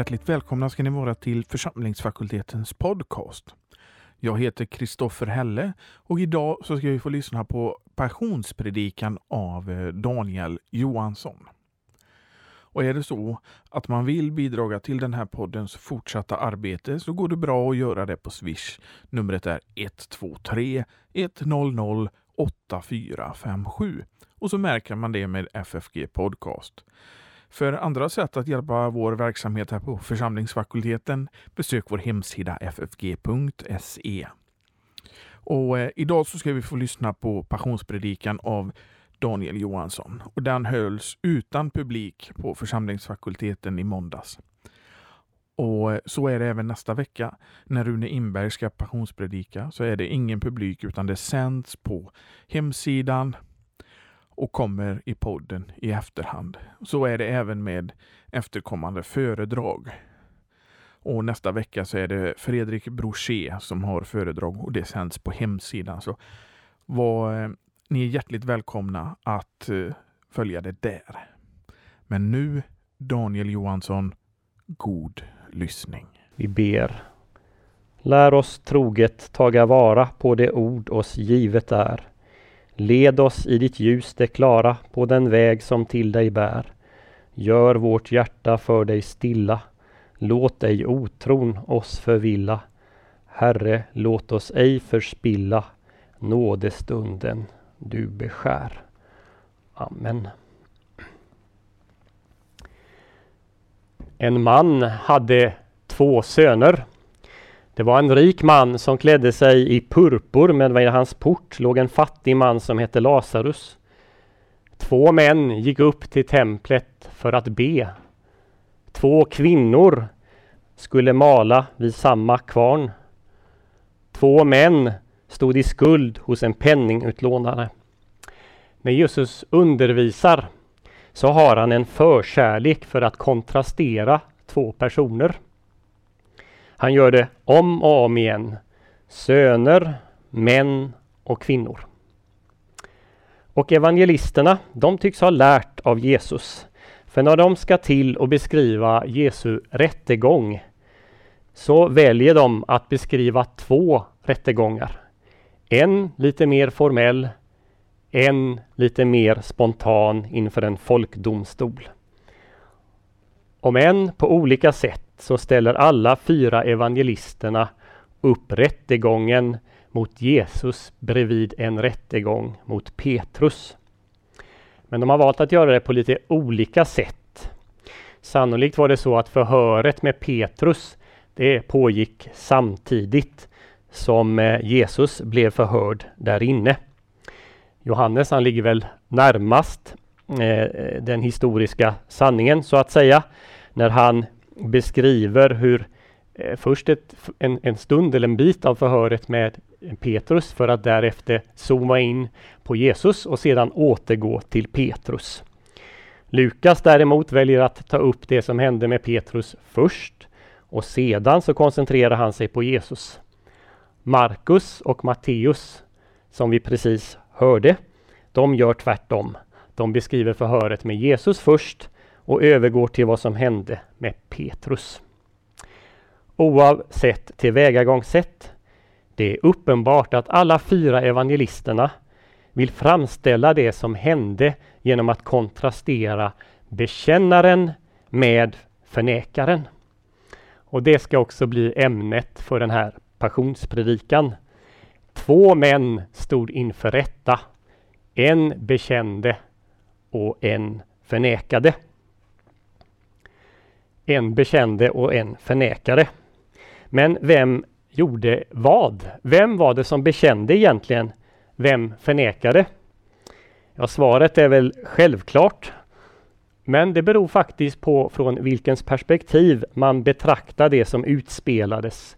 Hjärtligt välkomna ska ni vara till församlingsfakultetens podcast. Jag heter Kristoffer Helle och idag så ska vi få lyssna på passionspredikan av eh, Daniel Johansson. Och är det så att man vill bidra till den här poddens fortsatta arbete så går det bra att göra det på Swish. Numret är 123 100 8457 och så märker man det med FFG Podcast. För andra sätt att hjälpa vår verksamhet här på församlingsfakulteten besök vår hemsida ffg.se. Och eh, idag så ska vi få lyssna på passionspredikan av Daniel Johansson och den hölls utan publik på församlingsfakulteten i måndags. Och eh, så är det även nästa vecka. När Rune Inberg ska passionspredika så är det ingen publik utan det sänds på hemsidan och kommer i podden i efterhand. Så är det även med efterkommande föredrag. Och nästa vecka så är det Fredrik Brochet som har föredrag och det sänds på hemsidan. Så var, eh, ni är hjärtligt välkomna att eh, följa det där. Men nu Daniel Johansson, god lyssning. Vi ber. Lär oss troget taga vara på det ord oss givet är. Led oss i ditt ljus det klara på den väg som till dig bär. Gör vårt hjärta för dig stilla. Låt ej otron oss förvilla. Herre, låt oss ej förspilla nådestunden du beskär. Amen. En man hade två söner. Det var en rik man som klädde sig i purpur, men vid hans port låg en fattig man som hette Lazarus. Två män gick upp till templet för att be. Två kvinnor skulle mala vid samma kvarn. Två män stod i skuld hos en penningutlånare. När Jesus undervisar så har han en förkärlek för att kontrastera två personer. Han gör det om och om igen. Söner, män och kvinnor. Och evangelisterna, de tycks ha lärt av Jesus. För när de ska till och beskriva Jesu rättegång så väljer de att beskriva två rättegångar. En lite mer formell, en lite mer spontan inför en folkdomstol. Om än på olika sätt så ställer alla fyra evangelisterna upp rättegången mot Jesus bredvid en rättegång mot Petrus. Men de har valt att göra det på lite olika sätt. Sannolikt var det så att förhöret med Petrus det pågick samtidigt som eh, Jesus blev förhörd där inne. Johannes han ligger väl närmast eh, den historiska sanningen så att säga när han beskriver hur eh, först ett, en, en stund eller en bit av förhöret med Petrus för att därefter zooma in på Jesus och sedan återgå till Petrus. Lukas däremot väljer att ta upp det som hände med Petrus först och sedan så koncentrerar han sig på Jesus. Markus och Matteus, som vi precis hörde, de gör tvärtom. De beskriver förhöret med Jesus först och övergår till vad som hände med Petrus. Oavsett tillvägagångssätt, det är uppenbart att alla fyra evangelisterna vill framställa det som hände genom att kontrastera bekännaren med förnekaren. Och det ska också bli ämnet för den här passionspredikan. Två män stod inför rätta. En bekände och en förnekade. En bekände och en förnekade. Men vem gjorde vad? Vem var det som bekände egentligen? Vem förnekade? Ja, svaret är väl självklart. Men det beror faktiskt på från vilkens perspektiv man betraktar det som utspelades.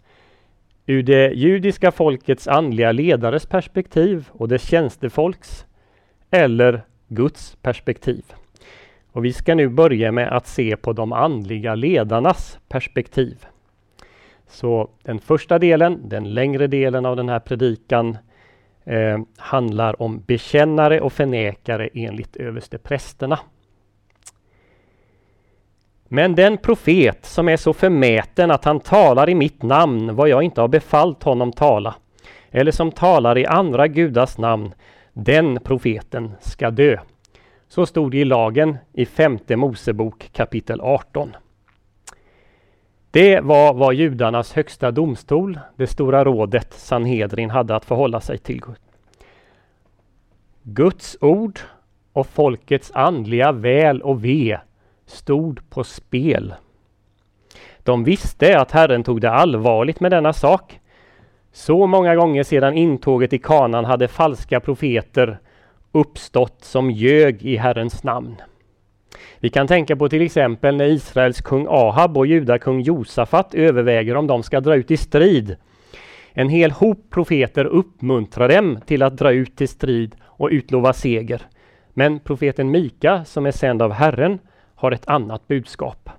Ur det judiska folkets andliga ledares perspektiv och dess tjänstefolks eller Guds perspektiv. Och vi ska nu börja med att se på de andliga ledarnas perspektiv. Så den första delen, den längre delen av den här predikan eh, handlar om bekännare och förnekare enligt översteprästerna. Men den profet som är så förmäten att han talar i mitt namn vad jag inte har befallt honom tala, eller som talar i andra gudars namn, den profeten ska dö. Så stod det i lagen i femte Mosebok kapitel 18. Det var vad judarnas högsta domstol, det stora rådet Sanhedrin, hade att förhålla sig till. Guds ord och folkets andliga väl och ve stod på spel. De visste att Herren tog det allvarligt med denna sak. Så många gånger sedan intåget i kanan hade falska profeter uppstått som ljög i Herrens namn. Vi kan tänka på till exempel när Israels kung Ahab och judakung Josafat överväger om de ska dra ut i strid. En hel hop profeter uppmuntrar dem till att dra ut till strid och utlova seger. Men profeten Mika, som är sänd av Herren, har ett annat budskap.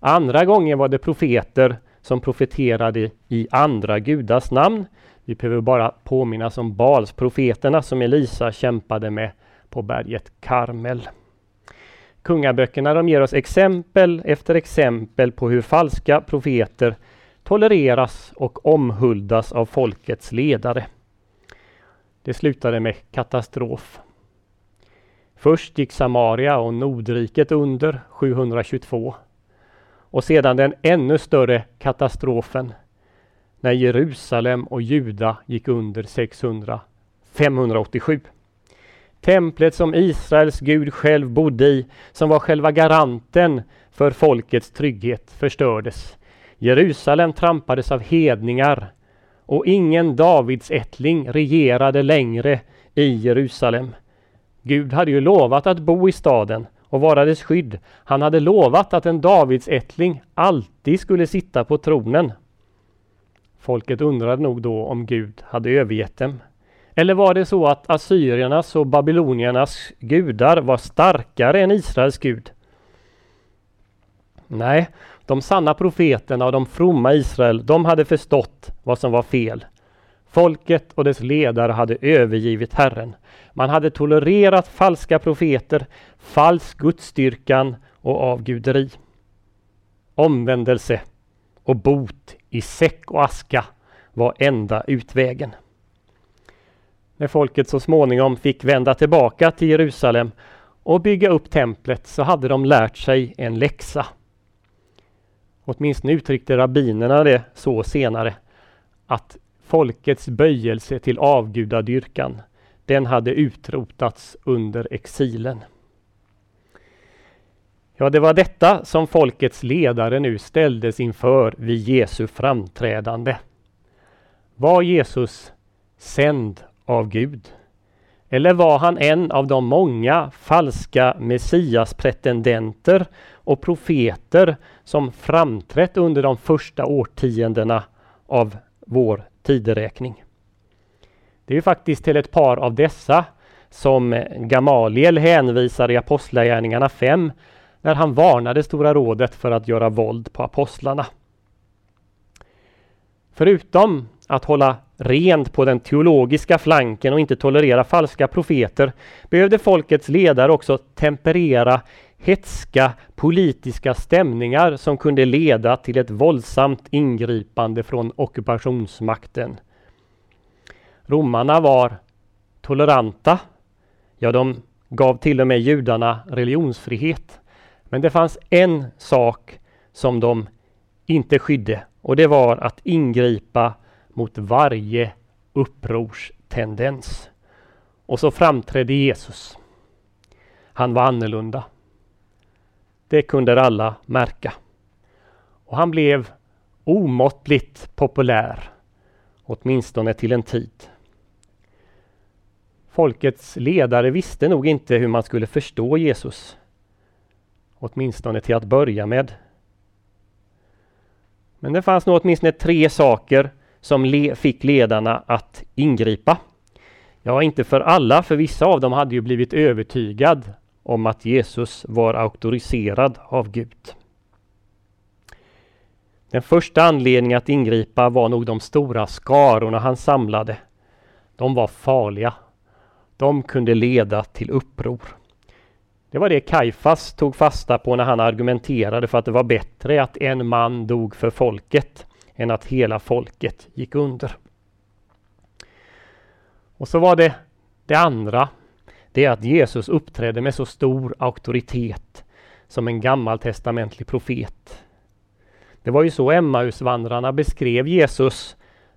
Andra gånger var det profeter som profeterade i andra gudars namn. Vi behöver bara påminnas om Balsprofeterna som Elisa kämpade med på berget Karmel. Kungaböckerna de ger oss exempel efter exempel på hur falska profeter tolereras och omhuldas av folkets ledare. Det slutade med katastrof. Först gick Samaria och Nordriket under 722 och sedan den ännu större katastrofen när Jerusalem och Juda gick under 600 587. Templet som Israels Gud själv bodde i, som var själva garanten för folkets trygghet, förstördes. Jerusalem trampades av hedningar och ingen Davids ättling regerade längre i Jerusalem. Gud hade ju lovat att bo i staden och vara dess skydd. Han hade lovat att en Davids ättling alltid skulle sitta på tronen. Folket undrade nog då om Gud hade övergett dem. Eller var det så att assyriernas och babyloniernas gudar var starkare än Israels gud? Nej, de sanna profeterna och de fromma Israel, de hade förstått vad som var fel. Folket och dess ledare hade övergivit Herren. Man hade tolererat falska profeter, falsk gudsstyrkan och avguderi. Omvändelse och bot i säck och aska var enda utvägen. När folket så småningom fick vända tillbaka till Jerusalem och bygga upp templet så hade de lärt sig en läxa. Åtminstone uttryckte rabbinerna det så senare att folkets böjelse till avgudadyrkan den hade utrotats under exilen. Ja, det var detta som folkets ledare nu ställdes inför vid Jesu framträdande. Var Jesus sänd av Gud? Eller var han en av de många falska messiaspretendenter och profeter som framträtt under de första årtiondena av vår tideräkning? Det är faktiskt till ett par av dessa som Gamaliel hänvisar i Apostlagärningarna 5 när han varnade Stora rådet för att göra våld på apostlarna. Förutom att hålla rent på den teologiska flanken och inte tolerera falska profeter behövde folkets ledare också temperera hetska politiska stämningar som kunde leda till ett våldsamt ingripande från ockupationsmakten. Romarna var toleranta. Ja, de gav till och med judarna religionsfrihet. Men det fanns en sak som de inte skydde och det var att ingripa mot varje upprorstendens. Och så framträdde Jesus. Han var annorlunda. Det kunde alla märka. Och han blev omåttligt populär, åtminstone till en tid. Folkets ledare visste nog inte hur man skulle förstå Jesus. Åtminstone till att börja med. Men det fanns nog åtminstone tre saker som le fick ledarna att ingripa. Ja, inte för alla, för vissa av dem hade ju blivit övertygad om att Jesus var auktoriserad av Gud. Den första anledningen att ingripa var nog de stora skarorna han samlade. De var farliga. De kunde leda till uppror. Det var det Kajfas tog fasta på när han argumenterade för att det var bättre att en man dog för folket än att hela folket gick under. Och så var det det andra. Det är att Jesus uppträdde med så stor auktoritet som en gammaltestamentlig profet. Det var ju så Emmausvandrarna beskrev Jesus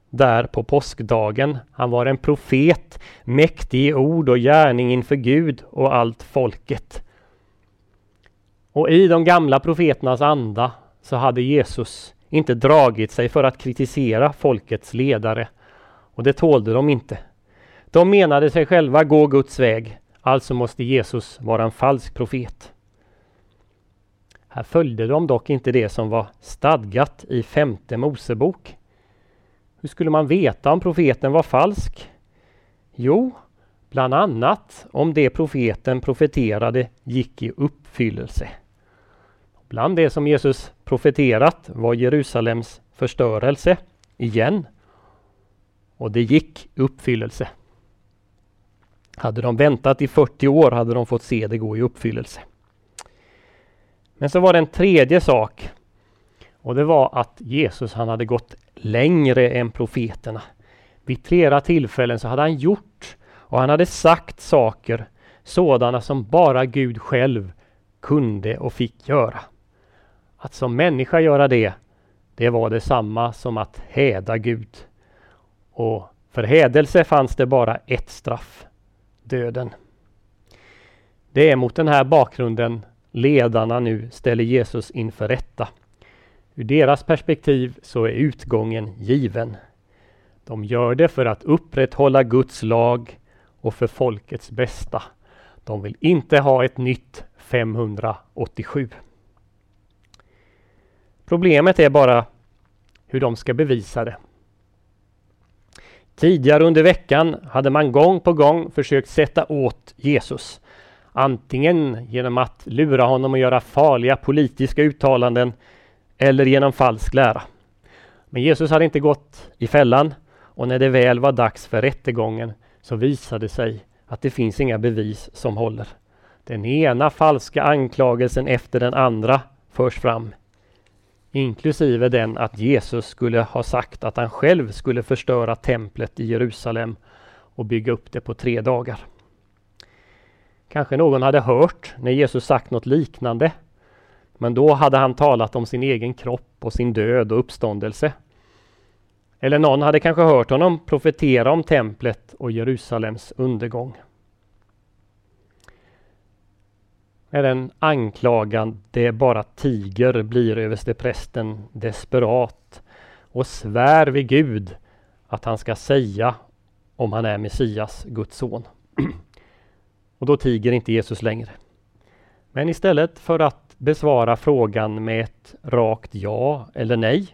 där på påskdagen. Han var en profet, mäktig i ord och gärning inför Gud och allt folket. Och i de gamla profeternas anda så hade Jesus inte dragit sig för att kritisera folkets ledare. Och det tålde de inte. De menade sig själva gå Guds väg, alltså måste Jesus vara en falsk profet. Här följde de dock inte det som var stadgat i femte Mosebok. Hur skulle man veta om profeten var falsk? Jo, bland annat om det profeten profeterade gick i uppfyllelse. Bland det som Jesus profeterat var Jerusalems förstörelse igen. Och det gick i uppfyllelse. Hade de väntat i 40 år hade de fått se det gå i uppfyllelse. Men så var det en tredje sak. Och det var att Jesus han hade gått längre än profeterna. Vid flera tillfällen så hade han gjort och han hade sagt saker sådana som bara Gud själv kunde och fick göra. Att som människa göra det, det var detsamma som att häda Gud. Och för hädelse fanns det bara ett straff, döden. Det är mot den här bakgrunden ledarna nu ställer Jesus inför rätta. Ur deras perspektiv så är utgången given. De gör det för att upprätthålla Guds lag och för folkets bästa. De vill inte ha ett nytt 587. Problemet är bara hur de ska bevisa det. Tidigare under veckan hade man gång på gång försökt sätta åt Jesus. Antingen genom att lura honom att göra farliga politiska uttalanden eller genom falsk lära. Men Jesus hade inte gått i fällan och när det väl var dags för rättegången så visade det sig att det finns inga bevis som håller. Den ena falska anklagelsen efter den andra förs fram. Inklusive den att Jesus skulle ha sagt att han själv skulle förstöra templet i Jerusalem och bygga upp det på tre dagar. Kanske någon hade hört när Jesus sagt något liknande. Men då hade han talat om sin egen kropp och sin död och uppståndelse. Eller någon hade kanske hört honom profetera om templet och Jerusalems undergång. När den anklagande bara tiger blir översteprästen desperat och svär vid Gud att han ska säga om han är Messias, Guds son. Och då tiger inte Jesus längre. Men istället för att besvara frågan med ett rakt ja eller nej.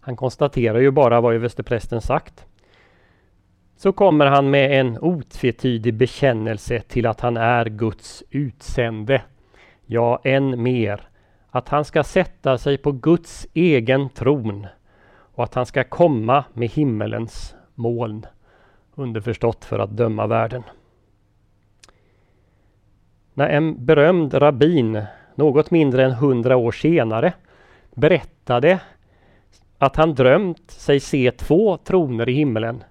Han konstaterar ju bara vad översteprästen sagt. Så kommer han med en otvetydig bekännelse till att han är Guds utsände. Ja, än mer. Att han ska sätta sig på Guds egen tron och att han ska komma med himmelens moln. Underförstått för att döma världen. När en berömd rabbin något mindre än hundra år senare berättade att han drömt sig se två troner i himmelen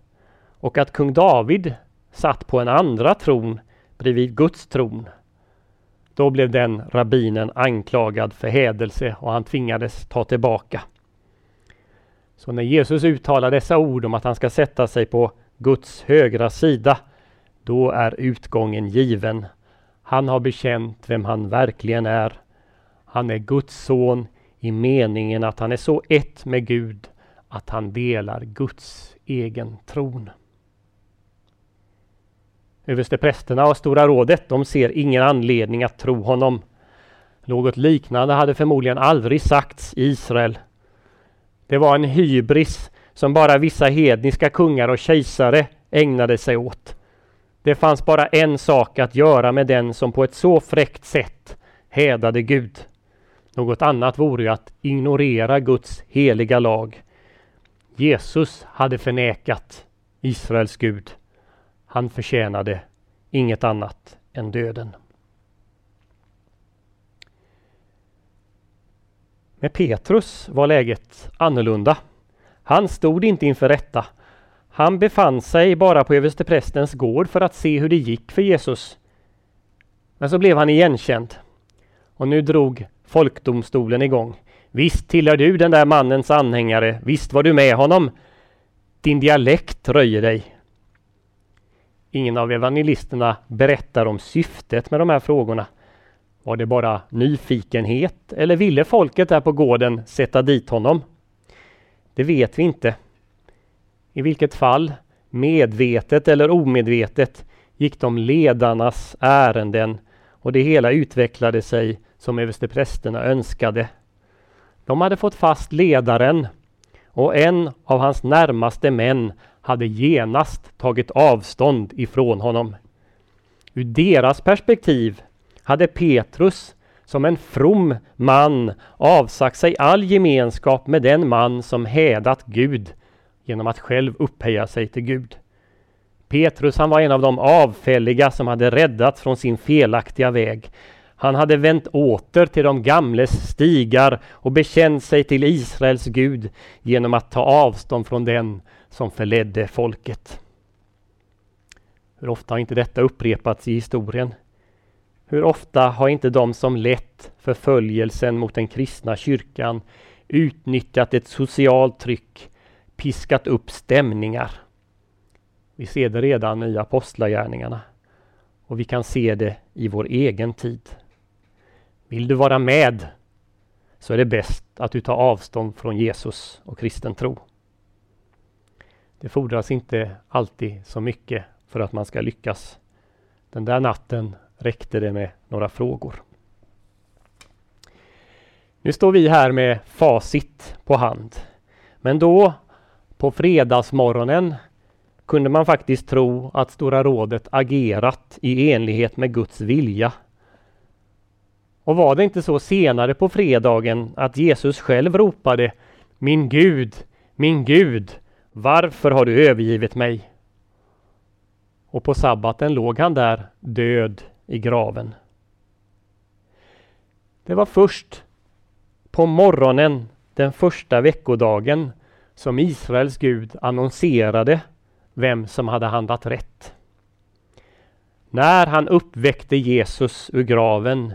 och att kung David satt på en andra tron bredvid Guds tron. Då blev den rabbinen anklagad för hädelse och han tvingades ta tillbaka. Så när Jesus uttalar dessa ord om att han ska sätta sig på Guds högra sida, då är utgången given. Han har bekänt vem han verkligen är. Han är Guds son i meningen att han är så ett med Gud att han delar Guds egen tron. Översteprästerna och Stora rådet, de ser ingen anledning att tro honom. Något liknande hade förmodligen aldrig sagts i Israel. Det var en hybris som bara vissa hedniska kungar och kejsare ägnade sig åt. Det fanns bara en sak att göra med den som på ett så fräckt sätt hädade Gud. Något annat vore ju att ignorera Guds heliga lag. Jesus hade förnekat Israels Gud. Han förtjänade inget annat än döden. Med Petrus var läget annorlunda. Han stod inte inför rätta. Han befann sig bara på översteprästens gård för att se hur det gick för Jesus. Men så blev han igenkänd. Och nu drog folkdomstolen igång. Visst tillhör du den där mannens anhängare. Visst var du med honom. Din dialekt röjer dig. Ingen av evangelisterna berättar om syftet med de här frågorna. Var det bara nyfikenhet eller ville folket där på gården sätta dit honom? Det vet vi inte. I vilket fall, medvetet eller omedvetet, gick de ledarnas ärenden och det hela utvecklade sig som översteprästerna önskade. De hade fått fast ledaren och en av hans närmaste män hade genast tagit avstånd ifrån honom. Ur deras perspektiv hade Petrus som en from man avsagt sig all gemenskap med den man som hädat Gud genom att själv upphöja sig till Gud. Petrus han var en av de avfälliga som hade räddats från sin felaktiga väg. Han hade vänt åter till de gamles stigar och bekänt sig till Israels Gud genom att ta avstånd från den som förledde folket. Hur ofta har inte detta upprepats i historien? Hur ofta har inte de som lett förföljelsen mot den kristna kyrkan utnyttjat ett socialt tryck, piskat upp stämningar? Vi ser det redan i apostlagärningarna och vi kan se det i vår egen tid. Vill du vara med så är det bäst att du tar avstånd från Jesus och kristen tro. Det fordras inte alltid så mycket för att man ska lyckas. Den där natten räckte det med några frågor. Nu står vi här med facit på hand. Men då, på fredagsmorgonen, kunde man faktiskt tro att Stora rådet agerat i enlighet med Guds vilja. Och var det inte så senare på fredagen att Jesus själv ropade Min Gud, min Gud, varför har du övergivit mig? Och på sabbaten låg han där död i graven. Det var först på morgonen den första veckodagen som Israels Gud annonserade vem som hade handlat rätt. När han uppväckte Jesus ur graven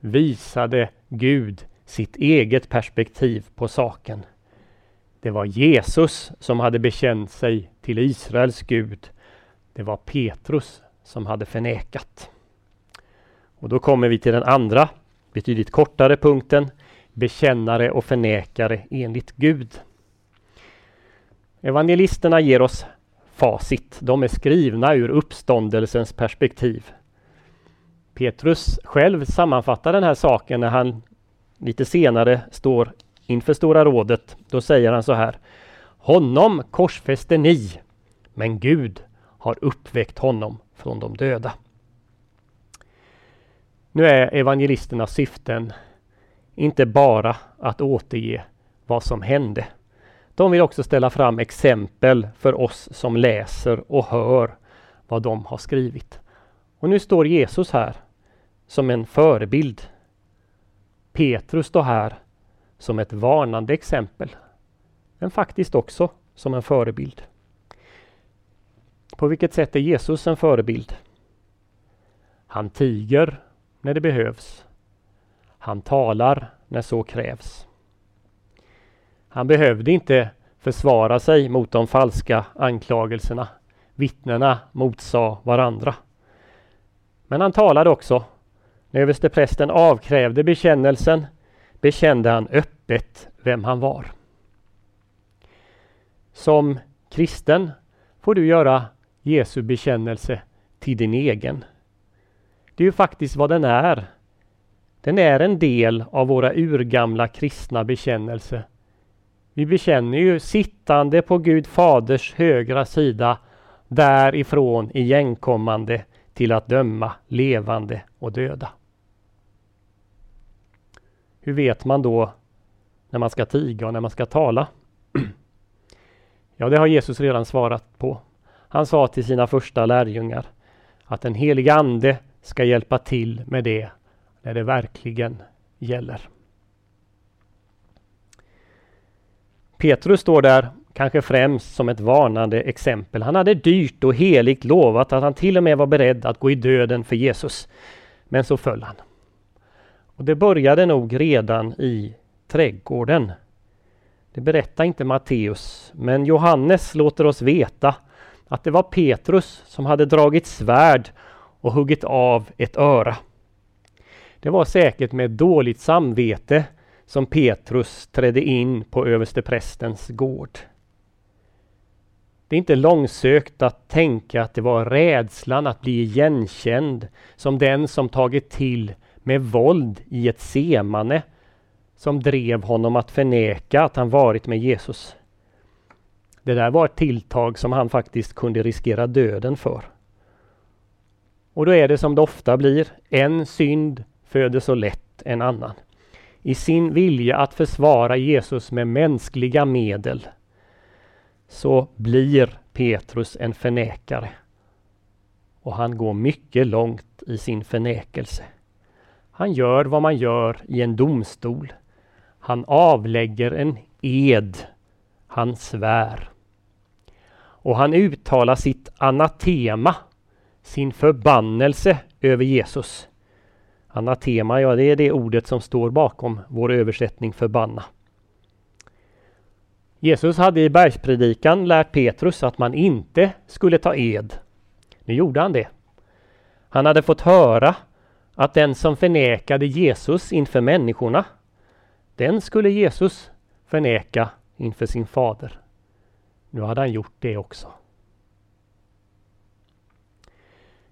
visade Gud sitt eget perspektiv på saken. Det var Jesus som hade bekänt sig till Israels Gud. Det var Petrus som hade förnekat. Och då kommer vi till den andra, betydligt kortare punkten. Bekännare och förnekare enligt Gud. Evangelisterna ger oss facit. De är skrivna ur uppståndelsens perspektiv. Petrus själv sammanfattar den här saken när han lite senare står inför Stora rådet. Då säger han så här. Honom korsfäste ni, men Gud har uppväckt honom från de döda. Nu är evangelisternas syften inte bara att återge vad som hände. De vill också ställa fram exempel för oss som läser och hör vad de har skrivit. Och nu står Jesus här som en förebild. Petrus står här som ett varnande exempel. Men faktiskt också som en förebild. På vilket sätt är Jesus en förebild? Han tiger när det behövs. Han talar när så krävs. Han behövde inte försvara sig mot de falska anklagelserna. Vittnena motsade varandra. Men han talade också. När översteprästen avkrävde bekännelsen bekände han öppet vem han var. Som kristen får du göra Jesu bekännelse till din egen. Det är ju faktiskt vad den är. Den är en del av våra urgamla kristna bekännelse. Vi bekänner ju sittande på Gud Faders högra sida därifrån igenkommande till att döma levande och döda. Hur vet man då när man ska tiga och när man ska tala? ja, det har Jesus redan svarat på. Han sa till sina första lärjungar att den heliga Ande ska hjälpa till med det när det verkligen gäller. Petrus står där kanske främst som ett varnande exempel. Han hade dyrt och heligt lovat att han till och med var beredd att gå i döden för Jesus. Men så föll han. Och det började nog redan i trädgården. Det berättar inte Matteus, men Johannes låter oss veta att det var Petrus som hade dragit svärd och huggit av ett öra. Det var säkert med dåligt samvete som Petrus trädde in på översteprästens gård. Det är inte långsökt att tänka att det var rädslan att bli igenkänd som den som tagit till med våld i ett semane som drev honom att förneka att han varit med Jesus. Det där var ett tilltag som han faktiskt kunde riskera döden för. Och då är det som det ofta blir, en synd föder så lätt en annan. I sin vilja att försvara Jesus med mänskliga medel så blir Petrus en förnekare. Och han går mycket långt i sin förnekelse. Han gör vad man gör i en domstol. Han avlägger en ed. Han svär. Och han uttalar sitt anatema, sin förbannelse över Jesus. Anatema, ja det är det ordet som står bakom vår översättning förbanna. Jesus hade i bergspredikan lärt Petrus att man inte skulle ta ed. Nu gjorde han det. Han hade fått höra att den som förnekade Jesus inför människorna, den skulle Jesus förneka inför sin fader. Nu hade han gjort det också.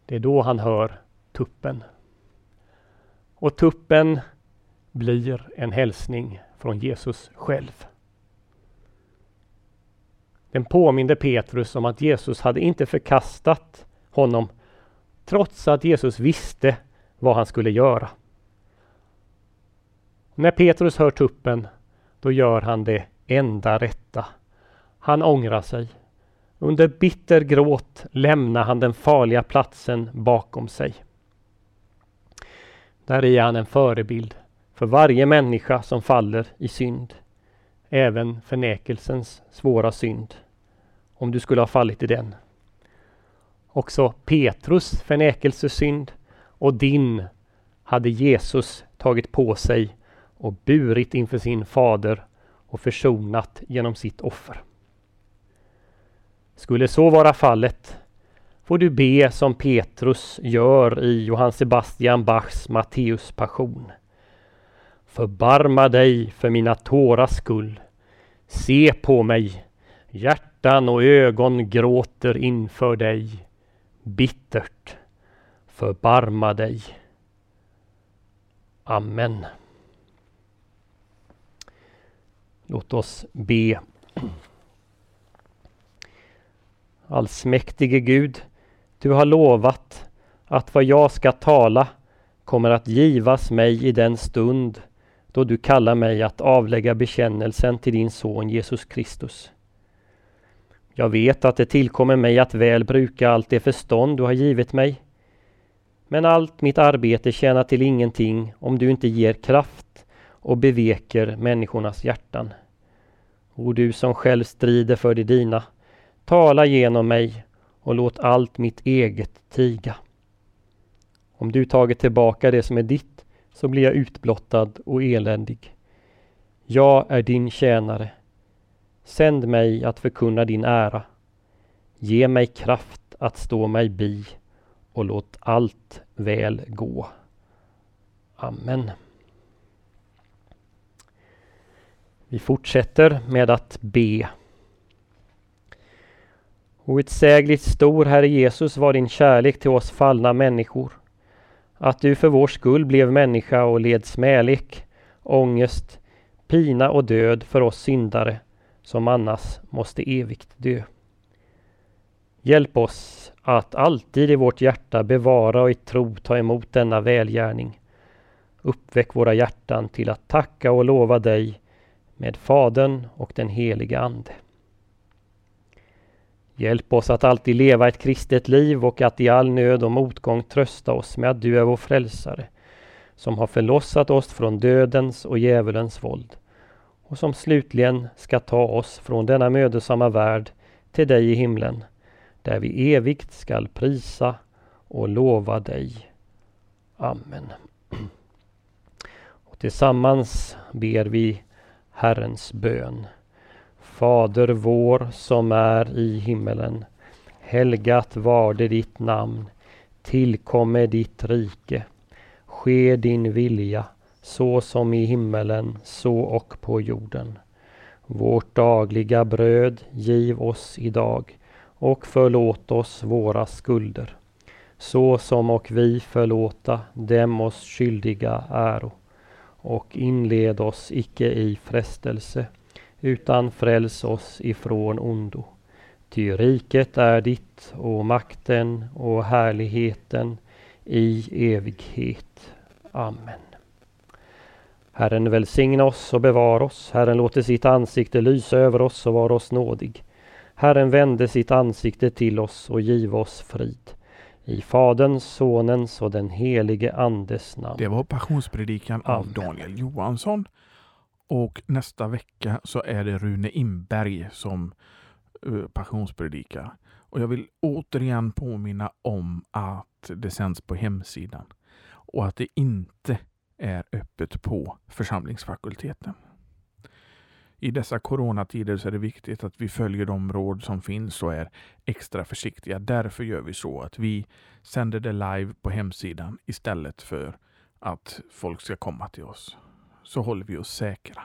Det är då han hör tuppen. Och tuppen blir en hälsning från Jesus själv. Den påminde Petrus om att Jesus hade inte förkastat honom trots att Jesus visste vad han skulle göra. När Petrus hör tuppen, då gör han det enda rätta. Han ångrar sig. Under bitter gråt lämnar han den farliga platsen bakom sig. Där är han en förebild för varje människa som faller i synd. Även förnekelsens svåra synd. Om du skulle ha fallit i den. Också Petrus förnekelsesynd och din hade Jesus tagit på sig och burit inför sin fader och försonat genom sitt offer. Skulle så vara fallet får du be som Petrus gör i Johann Sebastian Bachs Matteus passion. Förbarma dig för mina tårars skull. Se på mig. Hjärtan och ögon gråter inför dig. Bittert. Förbarma dig. Amen. Låt oss be. Allsmäktige Gud, du har lovat att vad jag ska tala kommer att givas mig i den stund då du kallar mig att avlägga bekännelsen till din son Jesus Kristus. Jag vet att det tillkommer mig att väl bruka allt det förstånd du har givit mig. Men allt mitt arbete tjänar till ingenting om du inte ger kraft och beveker människornas hjärtan. O du som själv strider för det dina, tala genom mig och låt allt mitt eget tiga. Om du tagit tillbaka det som är ditt så blir jag utblottad och eländig. Jag är din tjänare. Sänd mig att förkunna din ära. Ge mig kraft att stå mig bi och låt allt väl gå. Amen. Vi fortsätter med att be. Outsägligt stor, Herre Jesus, var din kärlek till oss fallna människor. Att du för vår skull blev människa och led smälek, ångest, pina och död för oss syndare som annars måste evigt dö. Hjälp oss att alltid i vårt hjärta bevara och i tro ta emot denna välgärning. Uppväck våra hjärtan till att tacka och lova dig med Fadern och den helige Ande. Hjälp oss att alltid leva ett kristet liv och att i all nöd och motgång trösta oss med att du är vår frälsare, som har förlossat oss från dödens och djävulens våld och som slutligen ska ta oss från denna mödosamma värld till dig i himlen, där vi evigt skall prisa och lova dig. Amen. Och tillsammans ber vi Herrens bön. Fader vår som är i himmelen. Helgat varde ditt namn. Tillkomme ditt rike. Ske din vilja så som i himmelen, så och på jorden. Vårt dagliga bröd giv oss idag och förlåt oss våra skulder, så som och vi förlåta dem oss skyldiga äro. Och inled oss icke i frestelse, utan fräls oss ifrån ondo. Ty riket är ditt och makten och härligheten i evighet. Amen. Herren välsigna oss och bevara oss. Herren låter sitt ansikte lysa över oss och vara oss nådig. Herren vände sitt ansikte till oss och giv oss frid. I Faderns, Sonens och den helige Andes namn. Det var passionspredikan av Daniel Johansson. Och nästa vecka så är det Rune Imberg som uh, passionspredikar. Och jag vill återigen påminna om att det sänds på hemsidan och att det inte är öppet på församlingsfakulteten. I dessa coronatider så är det viktigt att vi följer de råd som finns och är extra försiktiga. Därför gör vi så att vi sänder det live på hemsidan istället för att folk ska komma till oss. Så håller vi oss säkra.